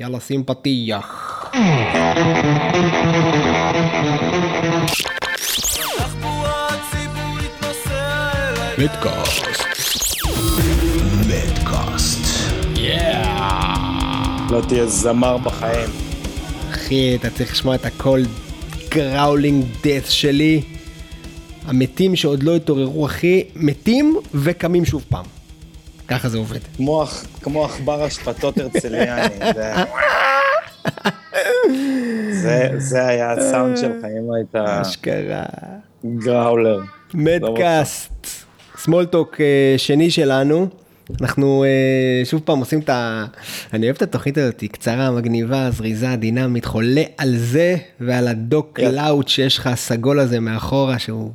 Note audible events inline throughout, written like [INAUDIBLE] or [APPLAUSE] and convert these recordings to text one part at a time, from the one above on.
יאללה, שים פתיח. מדקאסט. מדקאסט. לא תהיה זמר בחיים. אחי, אתה צריך לשמוע את הקול growling death שלי. המתים שעוד לא התעוררו, אחי, מתים וקמים שוב פעם. ככה זה עובד. כמו עכ- כמו עכבר אשפתות הרצליאני. [LAUGHS] זה- היה הסאונד שלך, אם היית אשכרה. גראולר. מדקאסט, סמולטוק אה, שני שלנו. אנחנו אה, שוב פעם עושים את ה... אני אוהב את התוכנית הזאת, היא קצרה, מגניבה, זריזה, דינמית, חולה על זה ועל הדוק. לאוט שיש לך הסגול הזה מאחורה שהוא...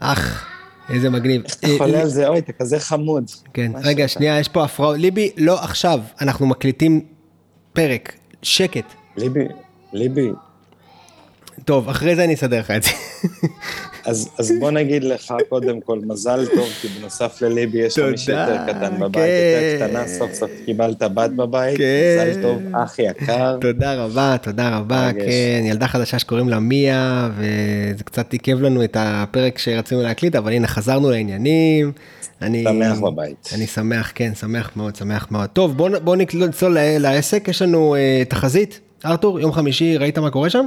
אח, איזה מגניב. אתה חולה על זה, אוי, אתה כזה חמוד. כן, רגע? שנייה, יש פה הפרעות. ליבי, לא עכשיו, אנחנו מקליטים פרק. שקט. ליבי, ליבי, טוב, אחרי זה אני אסדר לך את זה. [LAUGHS] אז, אז בוא נגיד לך קודם כל מזל טוב, כי בנוסף לליבי יש לך מישהו יותר קטן בבית, כן. יותר קטנה, סוף סוף קיבלת בת בבית, כן. מזל טוב, אח יקר. תודה רבה, תודה רבה, מרגש. כן, ילדה חדשה שקוראים לה מיה, וזה קצת עיכב לנו את הפרק שרצינו להקליט, אבל הנה, חזרנו לעניינים. אני... שמח בבית. אני שמח, כן, שמח מאוד, שמח מאוד. טוב, בוא, בוא נצלול לעסק, יש לנו uh, תחזית. ארתור, יום חמישי, ראית מה קורה שם?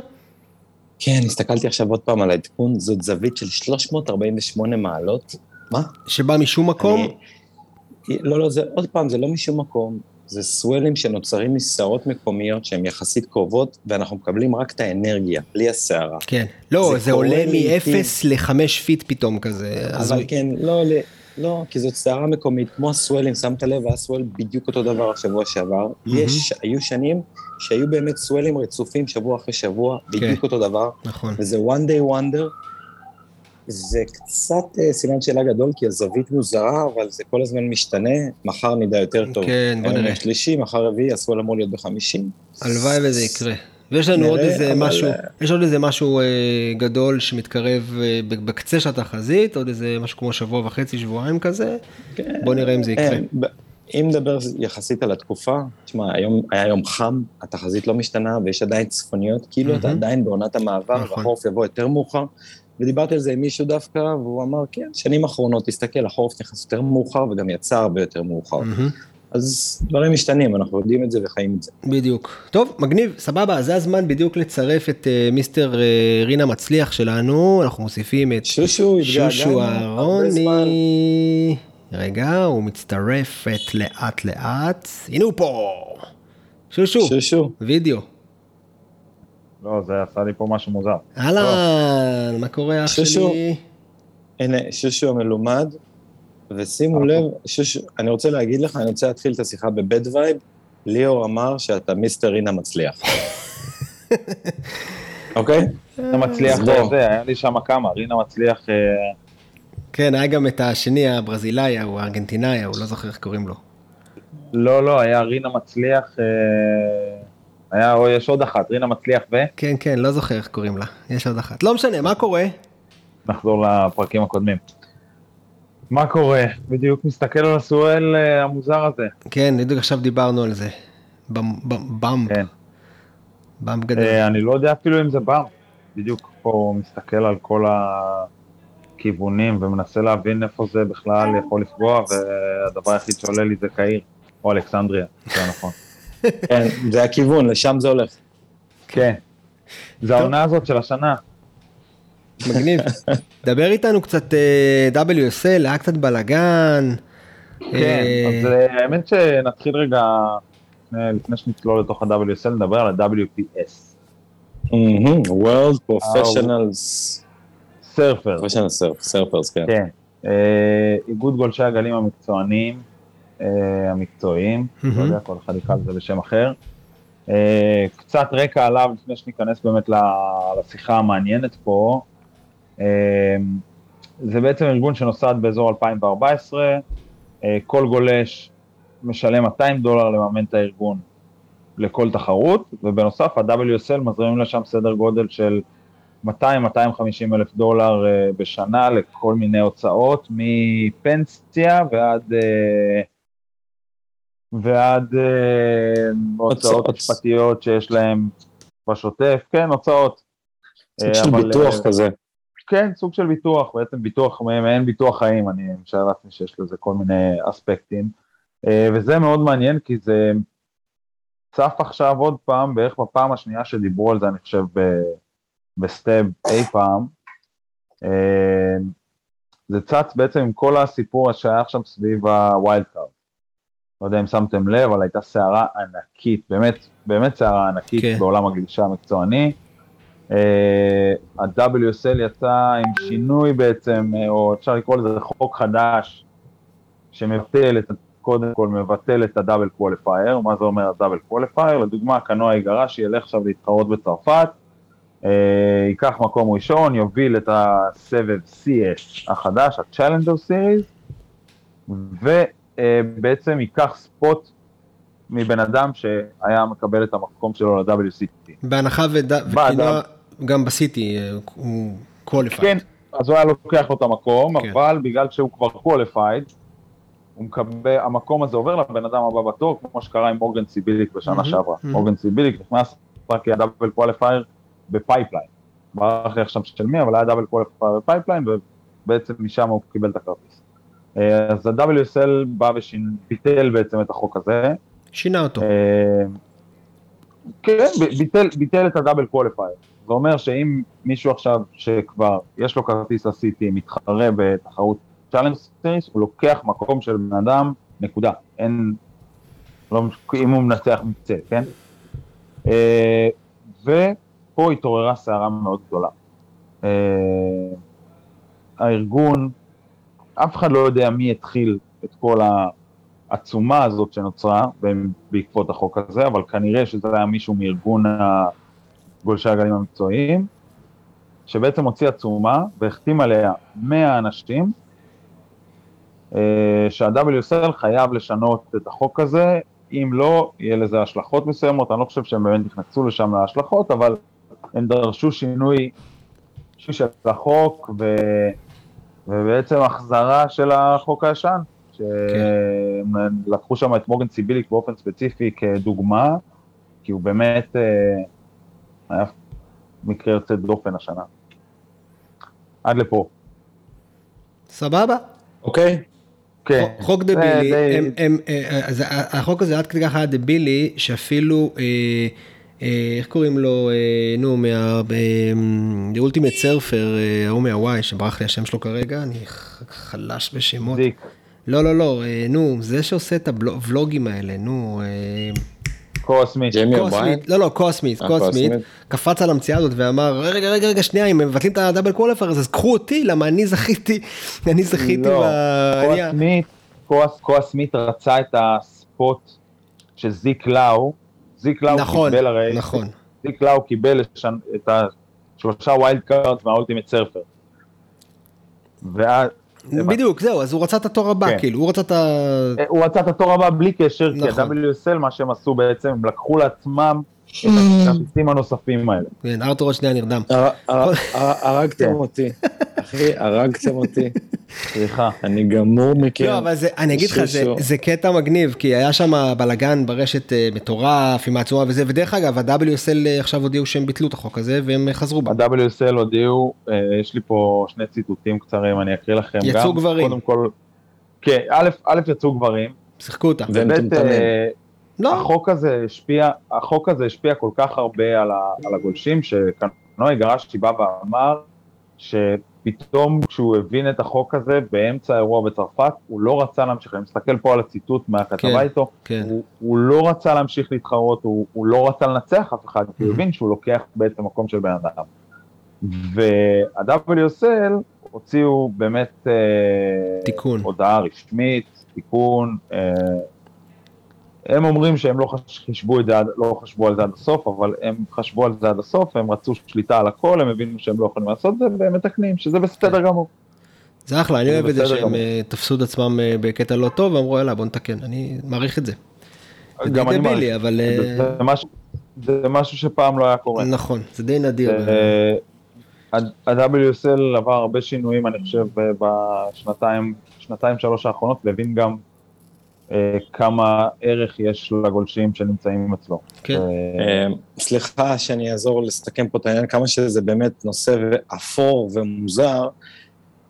כן, הסתכלתי עכשיו עוד פעם על העדכון, זאת זווית של 348 מעלות. מה? שבא משום מקום? אני- לא, לא, זה עוד פעם, זה לא משום מקום, זה סוולים שנוצרים משערות מקומיות שהן יחסית קרובות, ואנחנו מקבלים רק את האנרגיה, בלי הסערה. כן. לא, זה זה, עולה לעיתים. מ-0 ל-5 פיט פתאום כזה. אבל הזוי. כן, לא, לא, לא, כי זאת סערה מקומית, כמו הסוולים, שמת לב, היה סוול בדיוק אותו דבר השבוע שעבר. יש, היו שנים שהיו באמת סוולים רצופים שבוע אחרי שבוע, בדיוק אותו דבר, נכון. וזה one day wonder. זה קצת אה, סימן שאלה גדול, כי הזווית מוזרה, אבל זה כל הזמן משתנה, מחר נדע יותר טוב. כן, בוא היום נראה. שלישי, מחר רביעי, הסוול אמור להיות בחמישים. הלוואי וזה יקרה. ויש לנו עוד נראה, איזה אבל, משהו, אה, יש עוד איזה משהו אה, גדול שמתקרב אה, בקצה של התחזית, עוד איזה משהו כמו שבוע וחצי, שבועיים כזה. כן. בוא נראה אם זה יקרה. אה, ב- אם נדבר יחסית על התקופה, תשמע, היום היה יום חם, התחזית לא משתנה ויש עדיין צפוניות, כאילו אתה מהמם. עדיין בעונת המעבר, נכון. והחורף יבוא יותר מאוחר. ודיברתי על זה עם מישהו דווקא, והוא אמר, כן, שנים אחרונות, תסתכל, החורף נכנס יותר מאוחר וגם יצא הרבה יותר מאוחר. מהמם. אז דברים משתנים, אנחנו יודעים את זה וחיים את זה. בדיוק. טוב, מגניב, סבבה, זה הזמן בדיוק לצרף את אה, mister אה, רינה מצליח שלנו, אנחנו מוסיפים את שושו, שושו זמן. אהרוני. רגע, הוא מצטרפת לאט לאט. הנה הוא פה. שושו, שושו, וידאו. לא, זה עשה לי פה משהו מוזר. אהלן, מה קורה אח שושו. שלי? הנה, שושו המלומד, ושימו לב, שושו, אני רוצה להגיד לך, אני רוצה להתחיל את השיחה ב bad vibe, ליאור אמר שאתה מיסטר רינה מצליח. [LAUGHS] אוקיי? רינה מצליח. זה, היה לי שם כמה, רינה מצליח, אה, כן, היה גם את השני הברזילאי, הוא הארגנטינאי, הוא לא זוכר איך קוראים לו. לא, לא, היה רינה מצליח, אה, היה, או יש עוד אחת, רינה מצליח ו... כן, כן, לא זוכר איך קוראים לה. יש עוד אחת. לא משנה, מה קורה? נחזור לפרקים הקודמים. מה קורה? בדיוק מסתכל על הסואל אה, המוזר הזה. כן, בדיוק עכשיו דיברנו על זה. במ- במ-. כן. במפ גדול. אה, אני לא יודע אפילו אם זה באם. בדיוק פה מסתכל על כל הכיוונים ומנסה להבין איפה זה בכלל יכול לפגוע, והדבר היחיד שעולה לי זה קהיר, או אלכסנדריה, זה נכון. [LAUGHS] כן, זה הכיוון, לשם זה הולך. כן. זה העונה הזאת של השנה. מגניב. [LAUGHS] דבר איתנו קצת אה, WSL, היה קצת בלאגן. כן, אה, אז אה, האמת שנתחיל רגע, לפני- שנצלול לתוך ה-WSL, נדבר על ה-WPS. מהמם, World Professionals, סרפר. Surf- Surfers, כן. כן. אה, איגוד גולשי הגלים המקצוענים, אה, המקצועיים, לא. יודע, כל אחד יקרא לזה בשם אחר. אה, קצת רקע עליו לפני שניכנס באמת לשיחה המעניינת פה. אה, זה בעצם ארגון שנוסד באזור 2014, אה, כל גולש משלם 200 דולר לממן את הארגון לכל תחרות, ובנוסף ה-WSL מזרימים לשם סדר גודל של 200-250 אלף דולר אה, בשנה לכל מיני הוצאות, מפנסיה ועד, אה, ועד אה, הוצאות משפטיות שיש להם בשוטף, כן, הוצאות. סוג של ביטוח כזה. כן, סוג של ביטוח, בעצם ביטוח, מעין ביטוח חיים, אני משער לעצמי שיש לזה כל מיני אספקטים. וזה מאוד מעניין, כי זה צף עכשיו עוד פעם, בערך בפעם השנייה שדיברו על זה, אני חושב, ב Stab אי פעם. זה צץ בעצם עם כל הסיפור שהיה עכשיו סביב ה wild card. לא יודע אם שמתם לב, אבל הייתה סערה ענקית, באמת, באמת סערה ענקית כן. בעולם הגלישה המקצועני. Uh, ה-WSL יצא עם שינוי בעצם, אה, או אפשר לקרוא לזה חוק חדש, שמבטל את, קודם כל מבטל את ה double qualifier, מה זה אומר ה double qualifier? לדוגמה, קנואה איגרשי ילך עכשיו להתחרות בצרפת, ייקח מקום ראשון, יוביל את הסבב CS החדש, ה-Challenger Series, ובעצם ייקח spot מבן אדם שהיה מקבל את המקום שלו ל-WCT. בהנחה וקנואה גם ב CT אה, הוא qualified. כן, אז הוא היה לוקח לו את המקום, כן. אבל בגלל שהוא כבר qualified, הוא מקבל, המקום הזה עובר לבן אדם הבא בתור, כמו שקרה עם מורגן סיביליק בשנה mm-hmm, שעברה. Mm-hmm. מורגן סיביליק נכנס רק כ double qualifier בפייפליין. ברח לי עכשיו של מי, אבל היה double qualifier בפייפליין, ובעצם משם הוא קיבל את הכרטיס. אה, אז ה-WSL בא וביטל בעצם את החוק הזה. שינה אותו. אה, כן, ביטל, ביטל את ה double qualifier. זה אומר שאם מישהו עכשיו שכבר יש לו כרטיס ל-CT, מתחרה בתחרות Challenger Series, הוא לוקח מקום של בן אדם, נקודה. אין, לא, אם הוא מנצח מקצה, כן? אה, ופה התעוררה סערה מאוד גדולה. אה, הארגון, אף אחד לא יודע מי התחיל את כל העצומה הזאת שנוצרה בעקבות החוק הזה, אבל כנראה שזה היה מישהו מארגון גולשי הגלים המקצועיים, שבעצם הוציא עצומה והחתים עליה 100 אנשים, אה, שה-WSL חייב לשנות את החוק הזה, אם לא, יהיה לזה השלכות מסוימות, אני לא חושב שהם באמת נכנסו לשם להשלכות, אבל הם דרשו שינוי של החוק ו... ובעצם החזרה של החוק הישן, שלקחו כן. שם את מורגן סיביליק באופן ספציפי כדוגמה, כי הוא באמת אה, היה מקרה יוצא דופן השנה. עד לפה. סבבה. אוקיי. כן. חוק דבילי, הם, הם, אה, אז החוק הזה עד כדי כך היה דבילי, שאפילו, אה, אה, איך קוראים לו, אה, נו, מה... Ultimate Surfer, אה, ההוא מהוואי, שברח לי השם שלו כרגע, אני חלש בשמות. זיק. לא, לא, לא, אה, נו, זה שעושה את הוולוגים האלה, נו. אה, קואה סמית. ג'יימי אובריין? לא, לא, קואה סמית, אה, קואה סמית. קפץ על המציאה הזאת ואמר, רגע, רגע, רגע, שנייה, אם מבטלים את ה double qualifier, אז קחו אותי, למה אני זכיתי, [LAUGHS] אני זכיתי לא, קואה סמית, קואה סמית רצה את ה spot של זיק לאו, זיק לאו נכון, קיבל הרי, נכון. זיק לאו קיבל את השלושה wild card מה Ultimate Surfer. ואז בדיוק, זהו, אז הוא רצה את התור הבא, כן. כאילו, הוא רצה את ה... הוא רצה את התור הבא בלי קשר, נכון. כי ה-WSL, מה שהם עשו בעצם, הם לקחו לעצמם את הכרטיסים הנוספים האלה. כן, ארתור עוד שנייה נרדם. הרגתם. אותי, אחי, הרגתם אותי. סליחה. אני גמור מכם. לא, אבל אני אגיד לך, זה קטע מגניב, כי היה שם בלאגן ברשת אה, מטורף עם העצומה וזה, ודרך אגב, ה-WSL אה, עכשיו הודיעו שהם ביטלו את החוק הזה, והם חזרו בה. ה-WSL הודיעו, יש לי פה שני ציטוטים קצרים, אני אקריא לכם גם. יצאו גברים. קודם כל, כן, א', יצאו גברים. שיחקו אותה. באמת, לא. החוק הזה השפיע, החוק הזה השפיע כל כך הרבה על, ה, על הגולשים, שקנוי גרשתי בא ואמר שפתאום כשהוא הבין את החוק הזה באמצע האירוע בצרפת, הוא לא רצה להמשיך, אני מסתכל פה על הציטוט מהכתבה כן, איתו, כן. הוא, הוא לא רצה להמשיך להתחרות, הוא, הוא לא רצה לנצח אף אחד, כי הוא הבין שהוא לוקח בעצם מקום של בן אדם. וה-WSL הוציאו באמת אה, תיקון. הודעה רשמית, תיקון, אה, הם אומרים שהם לא חשבו, את זה, לא חשבו על זה עד הסוף, אבל הם חשבו על זה עד הסוף, הם רצו שליטה על הכל, הם הבינו שהם לא יכולים לעשות את זה, והם מתקנים, שזה בסדר גמור. זה אחלה, אני אוהב את זה שהם אה, תפסו את עצמם אה, בקטע לא טוב, ואמרו יאללה בוא נתקן, אני מעריך את זה. גם אני מעריך, אבל... זה, זה, משהו, זה משהו שפעם לא היה קורה. נכון, זה די נדיר. ה-WSL עבר הרבה שינויים, אני חושב, בשנתיים, שנתיים שלוש האחרונות, והבין גם אה, כמה ערך יש לגולשים שנמצאים אצלו. כן. אה, סליחה שאני אעזור לסתכם פה את העניין, כמה שזה באמת נושא אפור ומוזר,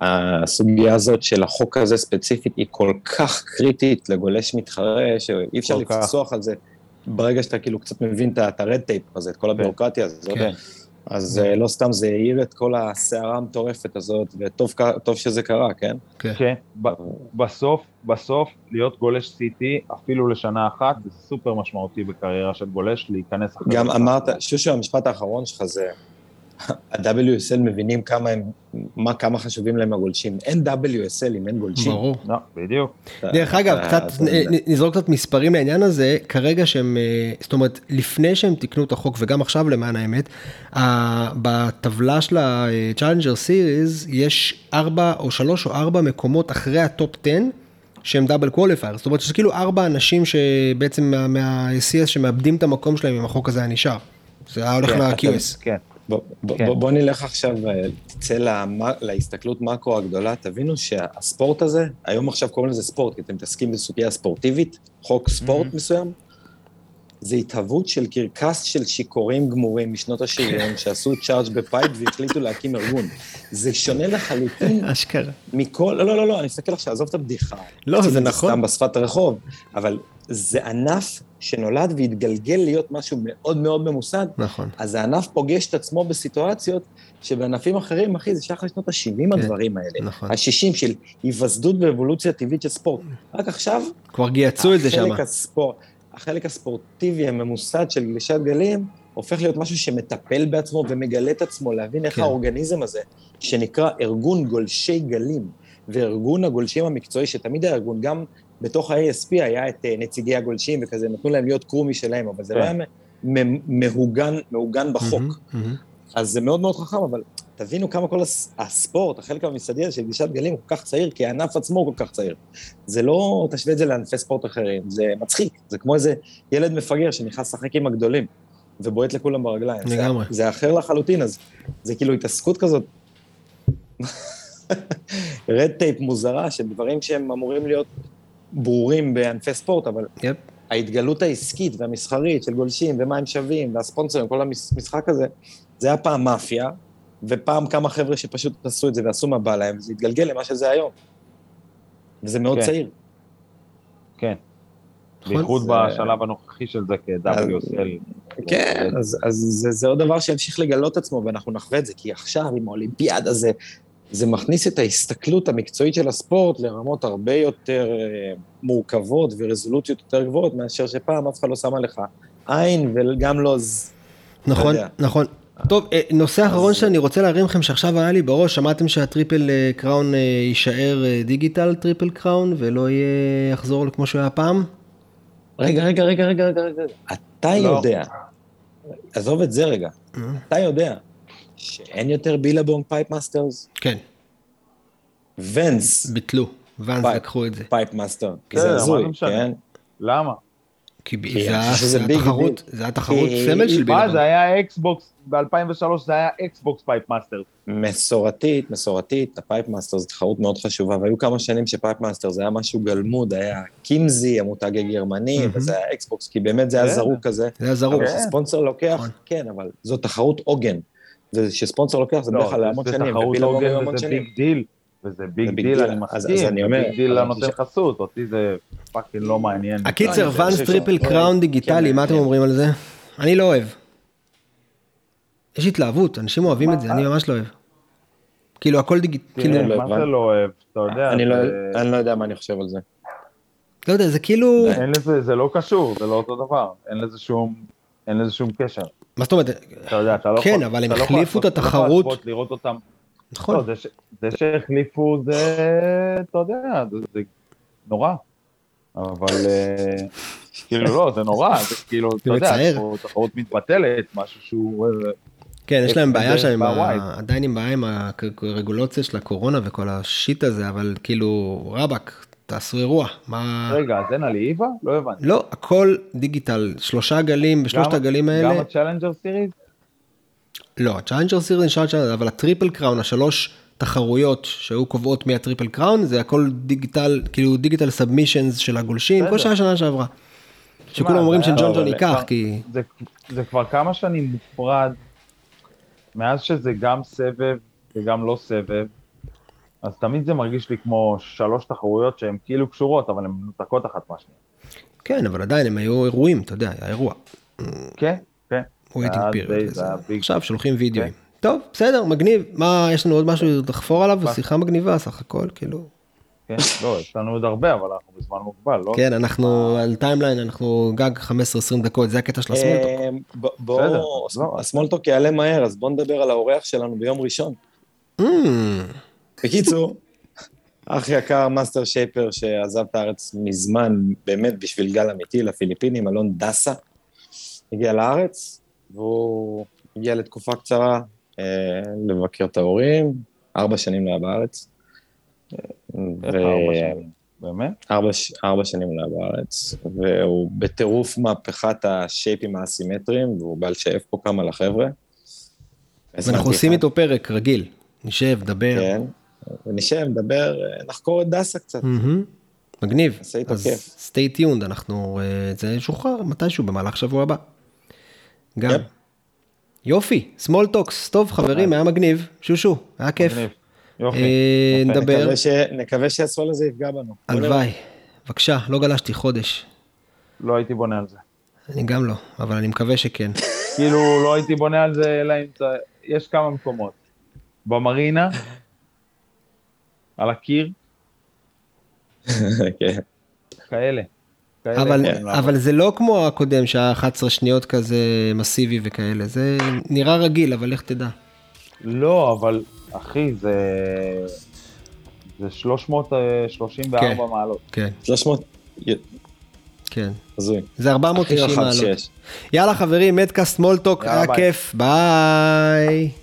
הסוגיה הזאת של החוק הזה ספציפית היא כל כך קריטית לגולש מתחרה, שאי אפשר. לפסוח על זה ברגע שאתה כאילו קצת מבין את ה-red tape הזה, את כל הביורוקרטיה הזאת. כן. אז אה, לא סתם זה העיר את כל הסערה המטורפת הזאת, וטוב שזה קרה, כן? כן. כן, ב- בסוף, בסוף, להיות גולש CT, אפילו לשנה אחת, זה סופר משמעותי בקריירה של גולש, להיכנס גם. אמרת, שושו, המשפט האחרון שלך זה, ה-WSL מבינים כמה הם, מה, כמה חשובים להם הגולשים. אין WSL אם אין גולשים. ברור. לא, בדיוק. דרך אגב, אתה- קצת נ- נזרוק קצת מספרים לעניין הזה, כרגע שהם, אה, זאת אומרת, לפני שהם תיקנו את החוק, וגם עכשיו למען האמת, בטבלה של ה-Challenger Series יש ארבע או שלוש או ארבע מקומות אחרי הטופ 10. שהם double qualifier, זאת אומרת שזה כאילו ארבע אנשים שבעצם מה- מה-CS שמאבדים את המקום שלהם אם החוק הזה היה נשאר. זה היה הולך ל-QS. כן. בוא, כן. בוא, בוא נלך עכשיו, אה, תצא למה, להסתכלות מקרו הגדולה, תבינו שהספורט הזה, היום עכשיו קוראים לזה ספורט, כי אתם מתעסקים בסוגיה ספורטיבית, חוק ספורט Mhm. מסוים, זה התהוות של קרקס של שיכורים גמורים משנות ה-70, שעשו charge ב Pipe והחליטו להקים ארגון. זה שונה לחלוטין [LAUGHS] אשכרה. מכל, לא, לא, לא, לא, אני מסתכל עכשיו, עזוב את הבדיחה. לא, זה נכון. סתם בשפת הרחוב, אבל זה ענף שנולד והתגלגל להיות משהו מאוד מאוד ממוסד, נכון. אז הענף פוגש את עצמו בסיטואציות שבענפים אחרים, אחי, זה שייך לשנות ה-70 הדברים האלה. נכון. ה-60 של היווסדות ואבולוציה טבעית של ספורט. רק עכשיו, כבר גייצו את זה שם. החלק, הספור, החלק הספורטיבי הממוסד של גלישת גלים, הופך להיות משהו שמטפל בעצמו ומגלה את עצמו, להבין איך כן. האורגניזם הזה, שנקרא ארגון גולשי גלים, וארגון הגולשים המקצועי, שתמיד היה ארגון, גם בתוך ה-ASP היה את אה, נציגי הגולשים וכזה, נתנו להם להיות קרו משלהם, אבל זה כן. לא היה מהוגן, מעוגן בחוק. מהמם, מהמם. אז זה מאוד מאוד חכם, אבל תבינו כמה כל הס- הספורט, החלק הממסדי הזה של גלישת גלים הוא כל כך צעיר, כי הענף עצמו הוא כל כך צעיר. זה לא, תשווה את זה לענפי ספורט אחרים, זה מצחיק, זה כמו איזה ילד מפגר שנכנס לשחק עם הגדולים, ובועט לכולם ברגליים. זה- לגמרי. זה אחר לחלוטין, אז זה כאילו התעסקות כזאת, red tape מוזרה של דברים שהם אמורים להיות ברורים בענפי ספורט, אבל yep. ההתגלות העסקית והמסחרית של גולשים ומה הם שווים והספונסרים, כל המשחק הזה, זה היה פעם מאפיה, ופעם כמה חבר'ה שפשוט עשו את זה ועשו מה בא להם, וזה התגלגל למה שזה היום. וזה מאוד כן. צעיר. כן. בייחוד זה- בשלב הנוכחי של זה כ-WSL. כן, אז, אז זה, זה עוד דבר שימשיך לגלות עצמו, ואנחנו נחווה את זה, כי עכשיו עם האולימפיאדה זה, זה מכניס את ההסתכלות המקצועית של הספורט לרמות הרבה יותר אה, מורכבות ורזולוציות יותר גבוהות, מאשר שפעם אף אחד לא שמה לך עין, וגם לא... נכון. נכון. טוב, אה, נושא אחרון שאני רוצה להרים לכם שעכשיו היה לי בראש, שמעתם שה Triple אה, Crown אה, יישאר digital Triple Crown ולא יהיה, יחזור כמו שהוא היה פעם? רגע, רגע, רגע, רגע, רגע, רגע. אתה לא. יודע, עזוב את זה רגע, אתה יודע שאין יותר בילבונג פייפ מאסטרס? כן, ונס ביטלו, פייפ. לקחו את זה. פייפ מאסטר. כי בסדר, זה מה הזוי? כן? למה? כי זה היה- זה. זה כי- סמל של בילבונג. זה היה אקסבוקס, ב-2003 זה היה אקסבוקס פייפ מאסטר. מסורתית, מסורתית, הפייפ מאסטר זו תחרות מאוד חשובה, והיו כמה שנים שפייפ מאסטר זה היה משהו גלמוד, היה קימזי, המותג הגרמני. וזה היה אקסבוקס, כי באמת זה היה כן. זרוק כזה. זה היה זרוק. אבל. כשספונסר לוקח, נכון. כן, אבל זו תחרות עוגן. וכשספונסר לוקח זה בדרך כלל לא, להמון זה שנים, תחרות ו Billabong הוגן היו המון וזה שנים. big deal, וזה big deal. אני מסכים, אז אני אומר, big deal לנותן חסות, אותי זה fucking לא מעניין. הקיצר, Vans Triple Crown דיגיטלי, כן, מה אתם כן. אומרים על זה? אני לא אוהב. יש התלהבות, אנשים אוהבים את זה? אני ממש לא אוהב. כאילו הכל דיגיטלי, כאילו, מה זה. לא אוהב, אתה יודע, אני לא- אני לא יודע מה אני חושב על זה. לא יודע, זה כאילו, אין לזה, זה לא קשור, זה לא אותו דבר, אין לזה שום, אין לזה שום קשר. מה זאת אומרת, אתה יודע, אתה לא כן, יכול- אבל הם לא החליפו את לא יכול התחרות. לראות אותם, נכון, לא, זה ש- זה שהחליפו זה, אתה יודע, זה- זה נורא. אבל אה, כאילו לא, זה נורא, זה כאילו, אתה יודע, תחרות מתבטלת, משהו שהוא... אה, כן, יש להם זה בעיה שם. עדיין עם בעיה עם הרגולציה של הקורונה וכל השיט הזה, אבל כאילו, רבאק, תעשו אירוע, מה... רגע, אז אין על איווה? לא הבנתי. לא, הכל דיגיטל, שלושה גלים, בשלושת גם- הגלים גם האלה, ה Challenger Series? לא, Challenger Series נשאר Challenger, אבל ה Triple Crown, השלוש תחרויות שהיו קובעות מי ה Triple Crown, זה הכל digital, כאילו digital submissions של הגולשים, כל בסדר. שנה שעברה. שכולם אומרים שג'ון אבל ג'ון ייקח, כי... זה, זה כבר כמה שנים מופרד, מאז שזה גם סבב וגם לא סבב, אז תמיד זה מרגיש לי כמו שלוש תחרויות שהן כאילו קשורות, אבל הן מנותקות אחת מהשנייה. כן, אבל עדיין הם היו אירועים, אתה יודע, היה אירוע. כן. Waiting period. עכשיו שולחים וידאוים. טוב, בסדר, מגניב. מה, יש לנו עוד משהו לחפור עליו? זו שיחה מגניבה סך הכל, כאילו. כן, לא, יש לנו עוד הרבה, אבל אנחנו בזמן מוגבל, לא? כן, אנחנו על timeline, אנחנו גג 15-20 דקות, זה הקטע של ה small talk. אה, ב- בסדר, בוא, לא. ה small talk יעלה מהר, אז בוא נדבר על האורח שלנו ביום ראשון. Mm, בקיצור, אח יקר, master shaper, שעזב את הארץ מזמן, באמת בשביל גל אמיתי, לפיליפינים, אלון דסה, הגיע לארץ, והוא הגיע לתקופה קצרה אה, לבקר את ההורים, ארבע שנים לא היה בארץ. איך ו- ארבע שנים? באמת? ארבע, ארבע שנים לא היה בארץ, והוא בטירוף מהפכת השייפים האסימטריים, והוא בא ל shape פה כמה לחבר'ה. ואנחנו עושים איתו פרק רגיל, נשב, נדבר. כן, ונשב, נדבר, אה, נחקור את דסה קצת. מגניב. נעשה איתו אז stay tuned, אנחנו, אה, זה ישוחרר מתישהו במהלך שבוע הבא. גם. יופי, small talks, טוב חברים, היה מגניב, שושו, היה כיף. מגניב. יופי. אה, יפה. נדבר, נקווה ש- נקווה שהשמאל הזה יפגע בנו. הלוואי. בבקשה, לא גלשתי חודש. לא הייתי בונה על זה. אני גם לא, אבל אני מקווה שכן. [LAUGHS] כאילו, לא הייתי בונה על זה, אלא אם... ת- יש כמה מקומות. במרינה, על הקיר, [LAUGHS] כן. כאלה. אבל, לעבוד. אבל זה לא כמו הקודם שהיה 11 שניות כזה מסיבי וכאלה, זה נראה רגיל, אבל לך תדע. לא, אבל אחי, זה... זה 334 כן. מעלות. כן, 300, כן. הזוי. זה הכי 490 רחב מעלות. יאללה חברים, מדקאסט מולטוק, היה ביי. כיף, ביי.